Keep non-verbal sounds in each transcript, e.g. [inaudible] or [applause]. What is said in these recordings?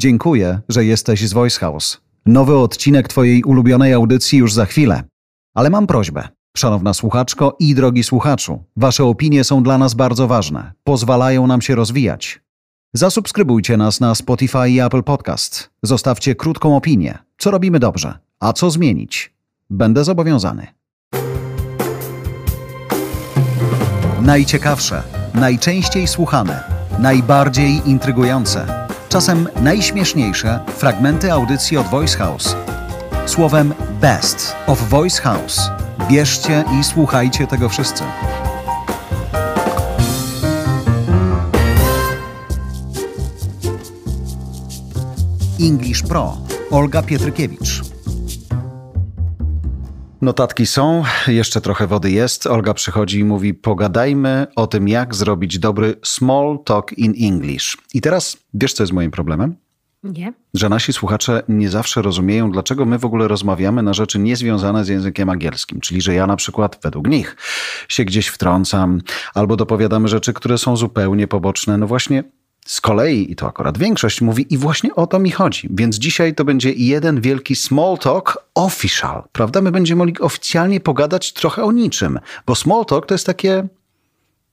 Dziękuję, że jesteś z Voice House. Nowy odcinek Twojej ulubionej audycji już za chwilę. Ale mam prośbę. Szanowna słuchaczko i drogi słuchaczu, Wasze opinie są dla nas bardzo ważne. Pozwalają nam się rozwijać. Zasubskrybujcie nas na Spotify i Apple Podcast. Zostawcie krótką opinię. Co robimy dobrze, a co zmienić? Będę zobowiązany. Najciekawsze, najczęściej słuchane, najbardziej intrygujące, czasem najśmieszniejsze fragmenty audycji od Voice House. Słowem Best of Voice House. Bierzcie i słuchajcie tego wszyscy. English Pro. Olga Pietrykiewicz. Notatki są, jeszcze trochę wody jest. Olga przychodzi i mówi: Pogadajmy o tym, jak zrobić dobry small talk in English. I teraz wiesz, co jest moim problemem? Nie. Że nasi słuchacze nie zawsze rozumieją, dlaczego my w ogóle rozmawiamy na rzeczy niezwiązane z językiem angielskim. Czyli, że ja na przykład według nich się gdzieś wtrącam, albo dopowiadamy rzeczy, które są zupełnie poboczne. No właśnie z kolei, i to akurat większość mówi, i właśnie o to mi chodzi. Więc dzisiaj to będzie jeden wielki small talk official, prawda? My będziemy mogli oficjalnie pogadać trochę o niczym, bo small talk to jest takie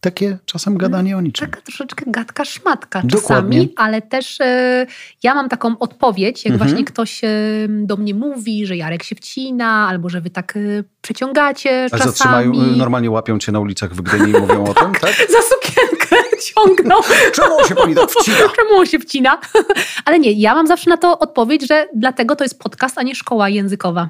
takie czasem gadanie o niczym. Taka troszeczkę gadka szmatka Dokładnie. czasami, ale też e, ja mam taką odpowiedź, jak Mhm. właśnie ktoś e, do mnie mówi, że Jarek się wcina, albo że wy tak e, przeciągacie A czasami. zatrzymają, y, normalnie łapią cię na ulicach w Gdyni i mówią o tym, [laughs] tak? Za sukienkę ciągną. [laughs] Czemu się pani tak wcina? [laughs] Czemu on się wcina? [laughs] Ale nie, ja mam zawsze na to odpowiedź, że dlatego to jest podcast, a nie szkoła językowa.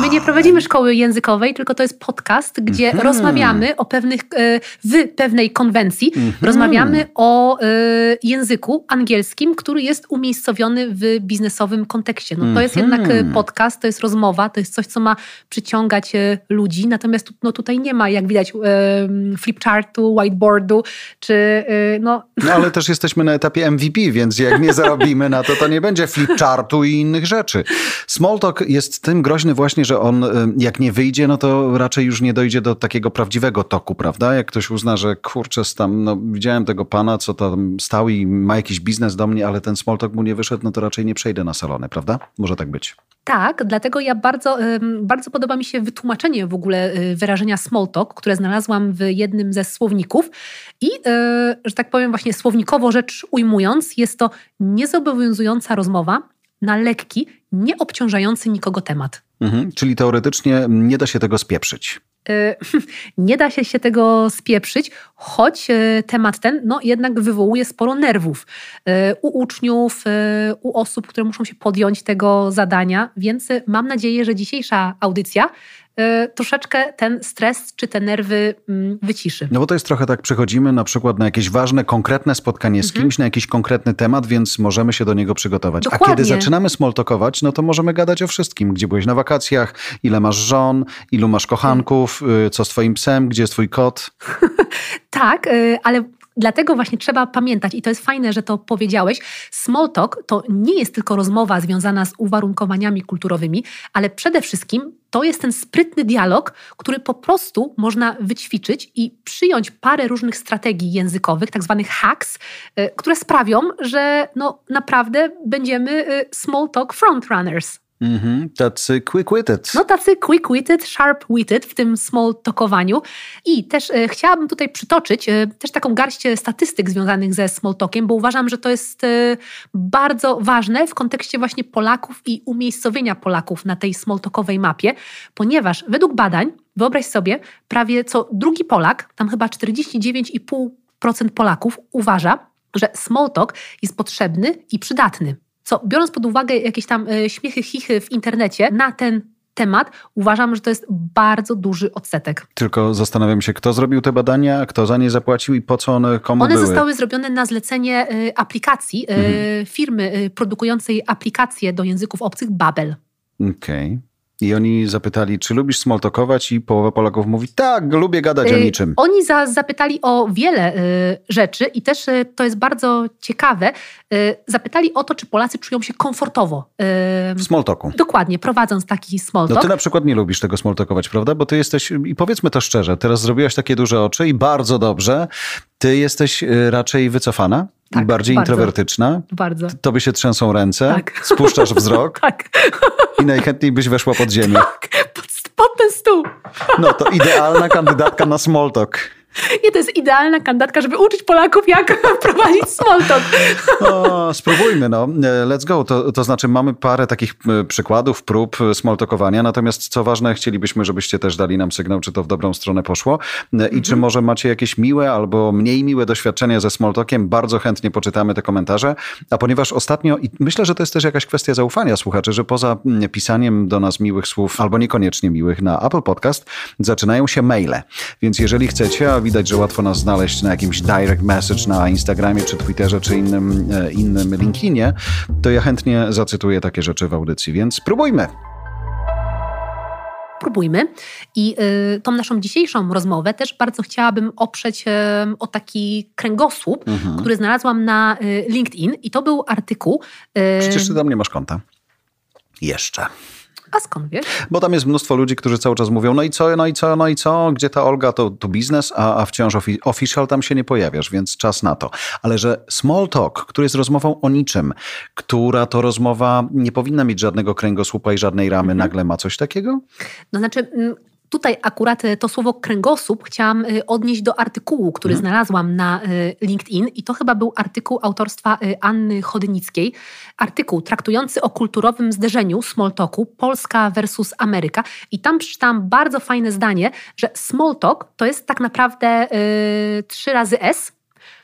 My nie prowadzimy szkoły językowej, tylko to jest podcast, gdzie Mhm. rozmawiamy o pewnych, e, w pewnej konwencji, Mhm. rozmawiamy o e, języku angielskim, który jest umiejscowiony w biznesowym kontekście. No, to jest Mhm. jednak e, podcast, to jest rozmowa, to jest coś, co ma przyciągać ludzi, natomiast no, tutaj nie ma, jak widać, flipchartu, whiteboardu, czy no, No ale też jesteśmy na etapie MVP, więc jak nie [laughs] zarobimy na to, to nie będzie flipchartu i innych rzeczy. Smalltalk jest tym groźny właśnie, że on jak nie wyjdzie, no to raczej już nie dojdzie do takiego prawdziwego toku, prawda? Jak ktoś uzna, że kurczę, tam, no, widziałem tego pana, co tam stał i ma jakiś biznes do mnie, ale ten smalltalk mu nie wyszedł, no to raczej nie przejdę na salony, prawda? Może tak być. Tak, dlatego ja bardzo, bardzo podoba mi się wytłumaczenie w ogóle y, wyrażenia small talk, które znalazłam w jednym ze słowników. I, y, że tak powiem, właśnie słownikowo rzecz ujmując, jest to niezobowiązująca rozmowa na lekki, nieobciążający nikogo temat. Mhm. Czyli teoretycznie nie da się tego spieprzyć. Y, [laughs] Nie da się się tego spieprzyć, choć y, temat ten no, jednak wywołuje sporo nerwów y, u uczniów, u osób, które muszą się podjąć tego zadania, więc mam nadzieję, że dzisiejsza audycja troszeczkę ten stres czy te nerwy mm, wyciszy. No bo to jest trochę tak, przychodzimy na przykład na jakieś ważne, konkretne spotkanie z Mhm. kimś, na jakiś konkretny temat, więc możemy się do niego przygotować. A Dokładnie. kiedy zaczynamy smoltokować, no to możemy gadać o wszystkim. Gdzie byłeś na wakacjach, ile masz żon, ilu masz kochanków, y, co z twoim psem, gdzie jest twój kot. [laughs] Tak, y, ale dlatego właśnie trzeba pamiętać, i to jest fajne, że to powiedziałeś, small talk to nie jest tylko rozmowa związana z uwarunkowaniami kulturowymi, ale przede wszystkim to jest ten sprytny dialog, który po prostu można wyćwiczyć i przyjąć parę różnych strategii językowych, tak zwanych hacks, y, które sprawią, że no naprawdę będziemy y, small talk frontrunners. Mhm, tacy quick-witted. No tacy quick-witted, sharp-witted w tym small talkowaniu. I też e, chciałabym tutaj przytoczyć e, też taką garść statystyk związanych ze small talkiem, bo uważam, że to jest e, bardzo ważne w kontekście właśnie Polaków i umiejscowienia Polaków na tej small talkowej mapie, ponieważ według badań, wyobraź sobie, prawie co drugi Polak, tam chyba 49,5% Polaków uważa, że small talk jest potrzebny i przydatny. Co biorąc pod uwagę jakieś tam e, śmiechy, chichy w internecie na ten temat, uważam, że to jest bardzo duży odsetek. Tylko zastanawiam się, kto zrobił te badania, kto za nie zapłacił i po co one komu One były. zostały zrobione na zlecenie e, aplikacji, e, Mhm. firmy produkującej aplikacje do języków obcych Babel. Okej. I oni zapytali, czy lubisz smoltokować i połowa Polaków mówi, tak, lubię gadać o Y, niczym. Oni za, zapytali o wiele y, rzeczy i też y, to jest bardzo ciekawe. y, zapytali o to, czy Polacy czują się komfortowo. y, W smoltoku. dokładnie, prowadząc taki small No ty na przykład nie lubisz tego smoltokować, prawda? Bo ty jesteś, i powiedzmy to szczerze, teraz zrobiłaś takie duże oczy i bardzo dobrze. Ty jesteś y, raczej wycofana? Tak, bardziej bardzo. introwertyczna. Bardzo. Tobie się trzęsą ręce, Tak. spuszczasz wzrok [laughs] Tak. i najchętniej byś weszła pod ziemię. Pod, pod ten stół. No to idealna kandydatka na small talk. I to jest idealna kandydatka, żeby uczyć Polaków, jak [laughs] prowadzić small talk. O, spróbujmy, no. Let's go. To, to znaczy mamy parę takich e, przykładów, prób e, smalltalkowania, natomiast co ważne, chcielibyśmy, żebyście też dali nam sygnał, czy to w dobrą stronę poszło E, i czy może macie jakieś miłe albo mniej miłe doświadczenia ze smalltalkiem. Bardzo chętnie poczytamy te komentarze, a ponieważ ostatnio, i myślę, że to jest też jakaś kwestia zaufania słuchaczy, że poza pisaniem do nas miłych słów, albo niekoniecznie miłych na Apple Podcast, zaczynają się maile. Więc jeżeli chcecie, a widać, że łatwo nas znaleźć na jakimś direct message na Instagramie, czy Twitterze, czy innym, e, innym LinkedInie, to ja chętnie zacytuję takie rzeczy w audycji, więc spróbujmy. Próbujmy. I y, tą naszą dzisiejszą rozmowę też bardzo chciałabym oprzeć y, o taki kręgosłup, Mhm. który znalazłam na y, LinkedIn. I to był artykuł. Przecież ty tam nie masz konta. Jeszcze. A skąd wiesz? Bo tam jest mnóstwo ludzi, którzy cały czas mówią, no i co, no i co, no i co, gdzie ta Olga, to, to biznes, a, a wciąż offi- official tam się nie pojawiasz, więc czas na to. Ale że small talk, który jest rozmową o niczym, która to rozmowa nie powinna mieć żadnego kręgosłupa i żadnej ramy, nagle ma coś takiego? No znaczy, mm, tutaj akurat y, to słowo kręgosłup chciałam y, odnieść do artykułu, który znalazłam na y, LinkedIn i to chyba był artykuł autorstwa Anny Chodnickiej. Artykuł traktujący o kulturowym zderzeniu small talku Polska versus Ameryka i tam przeczytałam bardzo fajne zdanie, że small talk to jest tak naprawdę trzy razy S,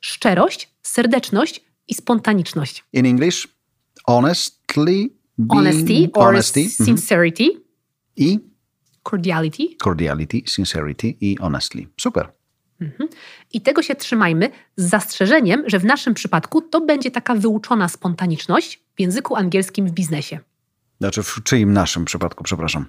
szczerość, serdeczność i spontaniczność. In English, honestly, being, Honesty or mhm. sincerity, i cordiality. cordiality, sincerity i honestly. Super. I tego się trzymajmy z zastrzeżeniem, że w naszym przypadku to będzie taka wyuczona spontaniczność w języku angielskim w biznesie. Znaczy w czyim naszym przypadku, przepraszam.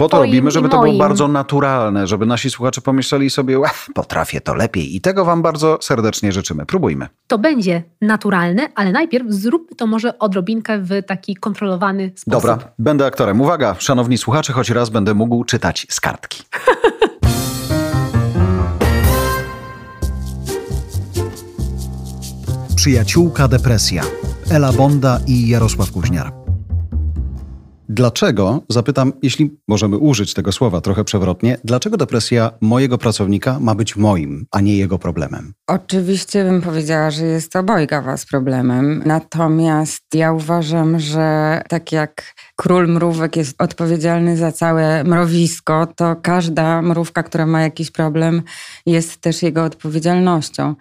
Po to Twoim robimy, żeby to było bardzo naturalne, żeby nasi słuchacze pomyśleli sobie, "Łe, potrafię to lepiej. I tego wam bardzo serdecznie życzymy. Próbujmy. To będzie naturalne, ale najpierw zróbmy to może odrobinkę w taki kontrolowany sposób. Dobra, będę aktorem. Uwaga, szanowni słuchacze, choć raz będę mógł czytać z kartki. Przyjaciółka depresja. Ela Bonda i Jarosław Kuźniar. Dlaczego, zapytam, jeśli możemy użyć tego słowa trochę przewrotnie, dlaczego depresja mojego pracownika ma być moim, a nie jego problemem? Oczywiście bym powiedziała, że jest obojga was problemem. Natomiast ja uważam, że tak jak król mrówek jest odpowiedzialny za całe mrowisko, to każda mrówka, która ma jakiś problem, jest też jego odpowiedzialnością.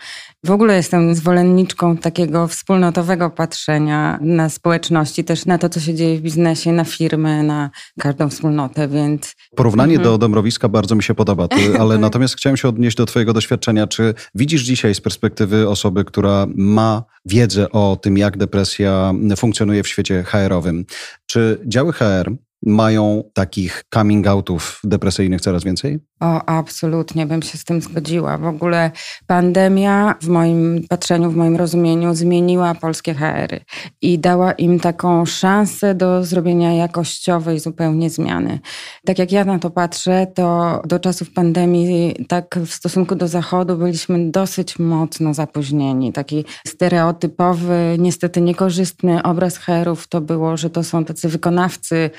W ogóle jestem zwolenniczką takiego wspólnotowego patrzenia na społeczności, też na to, co się dzieje w biznesie, na firmy, na każdą wspólnotę, więc Porównanie do Dąbrowiska bardzo mi się podoba, ty, [laughs] ale natomiast chciałem się odnieść do Twojego doświadczenia. Czy widzisz dzisiaj z perspektywy osoby, która ma wiedzę o tym, jak depresja funkcjonuje w świecie HR-owym, czy działy HR mają takich coming outów depresyjnych coraz więcej? O, absolutnie bym się z tym zgodziła. W ogóle pandemia w moim patrzeniu, w moim rozumieniu zmieniła polskie HR-y i dała im taką szansę do zrobienia jakościowej zupełnie zmiany. Tak jak ja na to patrzę, to do czasów pandemii tak w stosunku do Zachodu byliśmy dosyć mocno zapóźnieni. Taki stereotypowy, niestety niekorzystny obraz HR-ów to było, że to są tacy wykonawcy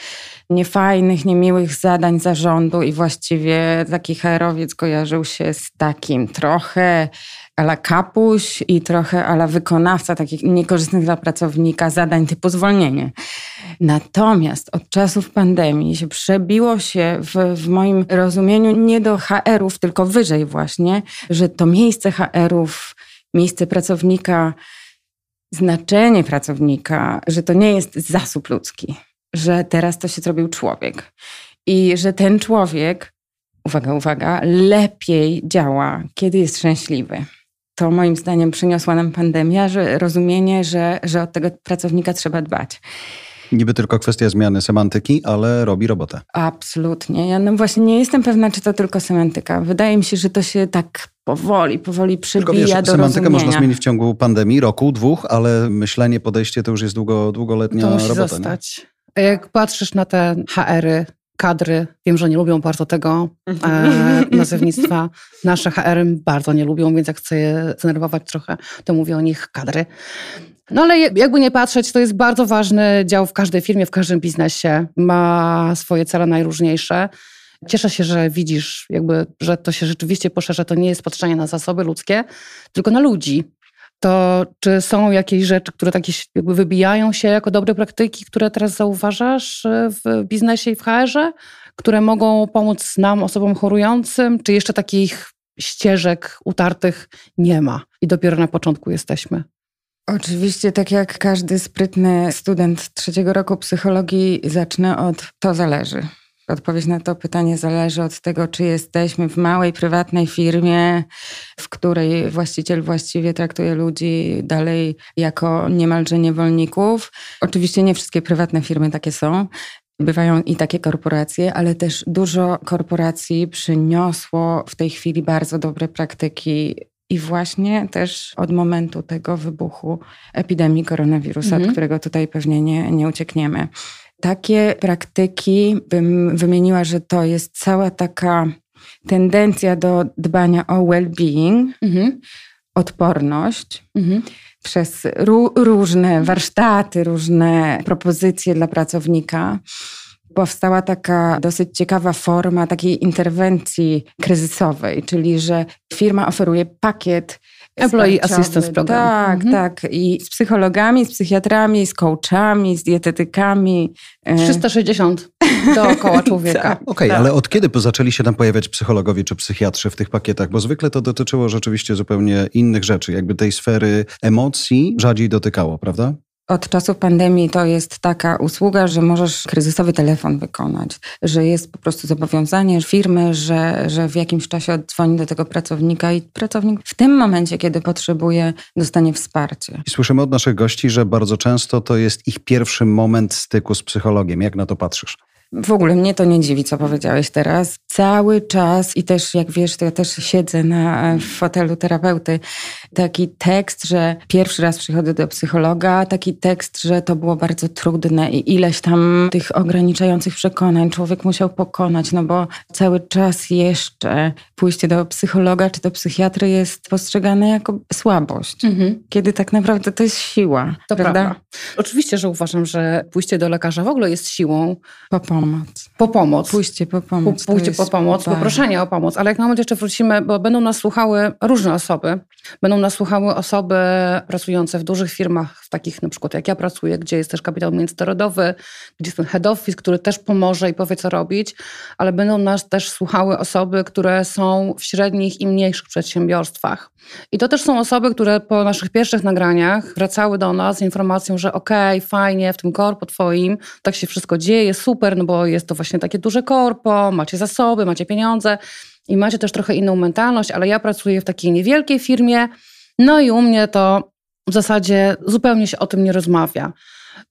niefajnych, niemiłych zadań zarządu i właściwie taki HR-owiec kojarzył się z takim trochę ala kapuś i trochę ala wykonawca takich niekorzystnych dla pracownika zadań typu zwolnienie. Natomiast od czasów pandemii się przebiło się w, w moim rozumieniu nie do HR-ów, tylko wyżej właśnie, że to miejsce HR-ów, miejsce pracownika, znaczenie pracownika, że to nie jest zasób ludzki, że teraz to się zrobił człowiek i że ten człowiek, uwaga, uwaga, lepiej działa, kiedy jest szczęśliwy. To moim zdaniem przyniosła nam pandemia, że rozumienie, że, że od tego pracownika trzeba dbać. Niby tylko kwestia zmiany semantyki, ale robi robotę. Absolutnie. Ja no właśnie nie jestem pewna, czy to tylko semantyka. Wydaje mi się, że to się tak powoli, powoli Tylko przybija wiesz, do semantykę rozumienia. można zmienić w ciągu pandemii, roku, dwóch, ale myślenie, podejście to już jest długo, długoletnia To musi robota. nie? zostać. A Jak patrzysz na te HR-y, kadry, wiem, że nie lubią bardzo tego e, nazewnictwa. Nasze HR bardzo nie lubią, więc jak chcę je zdenerwować trochę, to mówię o nich kadry. No ale jakby nie patrzeć, to jest bardzo ważny dział w każdej firmie, w każdym biznesie. Ma swoje cele najróżniejsze. Cieszę się, że widzisz, jakby, że to się rzeczywiście poszerza. To nie jest patrzenie na zasoby ludzkie, tylko na ludzi. To czy są jakieś rzeczy, które takie jakby wybijają się jako dobre praktyki, które teraz zauważasz e, w biznesie i w HR-ze, które mogą pomóc nam, osobom chorującym, czy jeszcze takich ścieżek utartych nie ma i dopiero na początku jesteśmy? Oczywiście, tak jak każdy sprytny student trzeciego roku psychologii, zacznę od to zależy. Odpowiedź na to pytanie zależy od tego, czy jesteśmy w małej, prywatnej firmie, w której właściciel właściwie traktuje ludzi dalej jako niemalże niewolników. Oczywiście nie wszystkie prywatne firmy takie są. Bywają i takie korporacje, ale też dużo korporacji przyniosło w tej chwili bardzo dobre praktyki i właśnie też od momentu tego wybuchu epidemii koronawirusa, mhm. od którego tutaj pewnie nie, nie uciekniemy. Takie praktyki bym wymieniła, że to jest cała taka tendencja do dbania o well-being, mhm. odporność. Mhm. Przez różne warsztaty, różne propozycje dla pracownika powstała taka dosyć ciekawa forma takiej interwencji kryzysowej, czyli że firma oferuje pakiet Employee Assistance Program. Tak, mhm. tak. I z psychologami, z psychiatrami, z coachami, z dietetykami. 360 e, [laughs] dookoła człowieka. tak, [laughs] Okej, okay, tak. ale od kiedy zaczęli się tam pojawiać psychologowie czy psychiatrzy w tych pakietach? Bo zwykle to dotyczyło rzeczywiście zupełnie innych rzeczy. Jakby tej sfery emocji rzadziej dotykało, prawda? Od czasu pandemii to jest taka usługa, że możesz kryzysowy telefon wykonać, że jest po prostu zobowiązanie firmy, że, że w jakimś czasie oddzwoni do tego pracownika i pracownik w tym momencie, kiedy potrzebuje, dostanie wsparcie. I słyszymy od naszych gości, że bardzo często to jest ich pierwszy moment styku z psychologiem. Jak na to patrzysz? W ogóle mnie to nie dziwi, co powiedziałeś teraz. Cały czas i też, jak wiesz, to ja też siedzę na fotelu terapeuty. Taki tekst, że pierwszy raz przychodzę do psychologa, taki tekst, że to było bardzo trudne i ileś tam tych ograniczających przekonań człowiek musiał pokonać, no bo cały czas jeszcze pójście do psychologa czy do psychiatry jest postrzegane jako słabość, mhm. kiedy tak naprawdę to jest siła. To prawda? prawda? Oczywiście, że uważam, że pójście do lekarza w ogóle jest siłą. Po pomoc. Po pomoc. Pójście po pomoc. Pójście po pomoc, bardzo. poproszenie o pomoc. Ale jak na moment jeszcze wrócimy, bo będą nas słuchały różne osoby. Będą nas słuchały osoby pracujące w dużych firmach, w takich na przykład jak ja pracuję, gdzie jest też kapitał międzynarodowy, gdzie jest ten head office, który też pomoże i powie co robić, ale będą nas też słuchały osoby, które są w średnich i mniejszych przedsiębiorstwach. I to też są osoby, które po naszych pierwszych nagraniach wracały do nas z informacją, że okej, okay, fajnie, w tym korpo twoim tak się wszystko dzieje, super, no bo jest to właśnie takie duże korpo, macie zasoby, macie pieniądze i macie też trochę inną mentalność, ale ja pracuję w takiej niewielkiej firmie, no i u mnie to w zasadzie zupełnie się o tym nie rozmawia.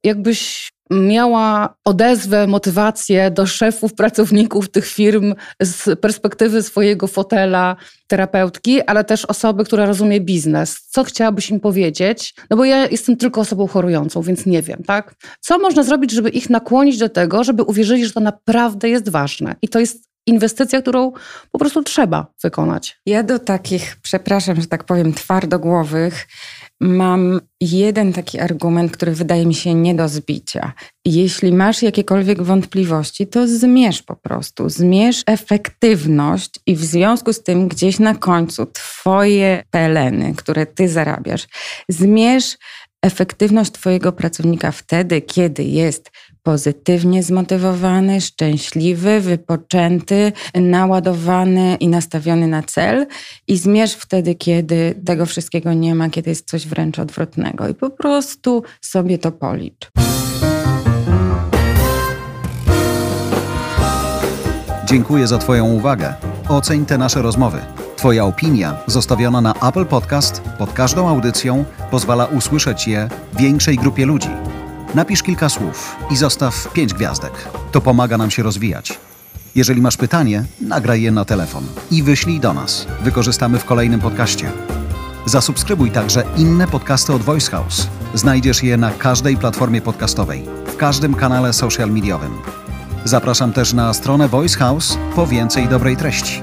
Jakbyś miała odezwę, motywację do szefów, pracowników tych firm z perspektywy swojego fotela terapeutki, ale też osoby, która rozumie biznes. Co chciałabyś im powiedzieć? No bo ja jestem tylko osobą chorującą, więc nie wiem, tak? Co można zrobić, żeby ich nakłonić do tego, żeby uwierzyli, że to naprawdę jest ważne i to jest inwestycja, którą po prostu trzeba wykonać. Ja do takich, przepraszam, że tak powiem, twardogłowych mam jeden taki argument, który wydaje mi się nie do zbicia. Jeśli masz jakiekolwiek wątpliwości, to zmierz po prostu. Zmierz efektywność i w związku z tym gdzieś na końcu twoje peleny, które ty zarabiasz, zmierz efektywność twojego pracownika wtedy, kiedy jest pozytywnie zmotywowany, szczęśliwy, wypoczęty, naładowany i nastawiony na cel i zmierz wtedy, kiedy tego wszystkiego nie ma, kiedy jest coś wręcz odwrotnego i po prostu sobie to policz. Dziękuję za Twoją uwagę. Oceń te nasze rozmowy. Twoja opinia, zostawiona na Apple Podcast, pod każdą audycją, pozwala usłyszeć je większej grupie ludzi. Napisz kilka słów i zostaw pięć gwiazdek. To pomaga nam się rozwijać. Jeżeli masz pytanie, nagraj je na telefon i wyślij do nas. Wykorzystamy w kolejnym podcaście. Zasubskrybuj także inne podcasty od Voice House. Znajdziesz je na każdej platformie podcastowej, w każdym kanale social mediowym. Zapraszam też na stronę Voice House po więcej dobrej treści.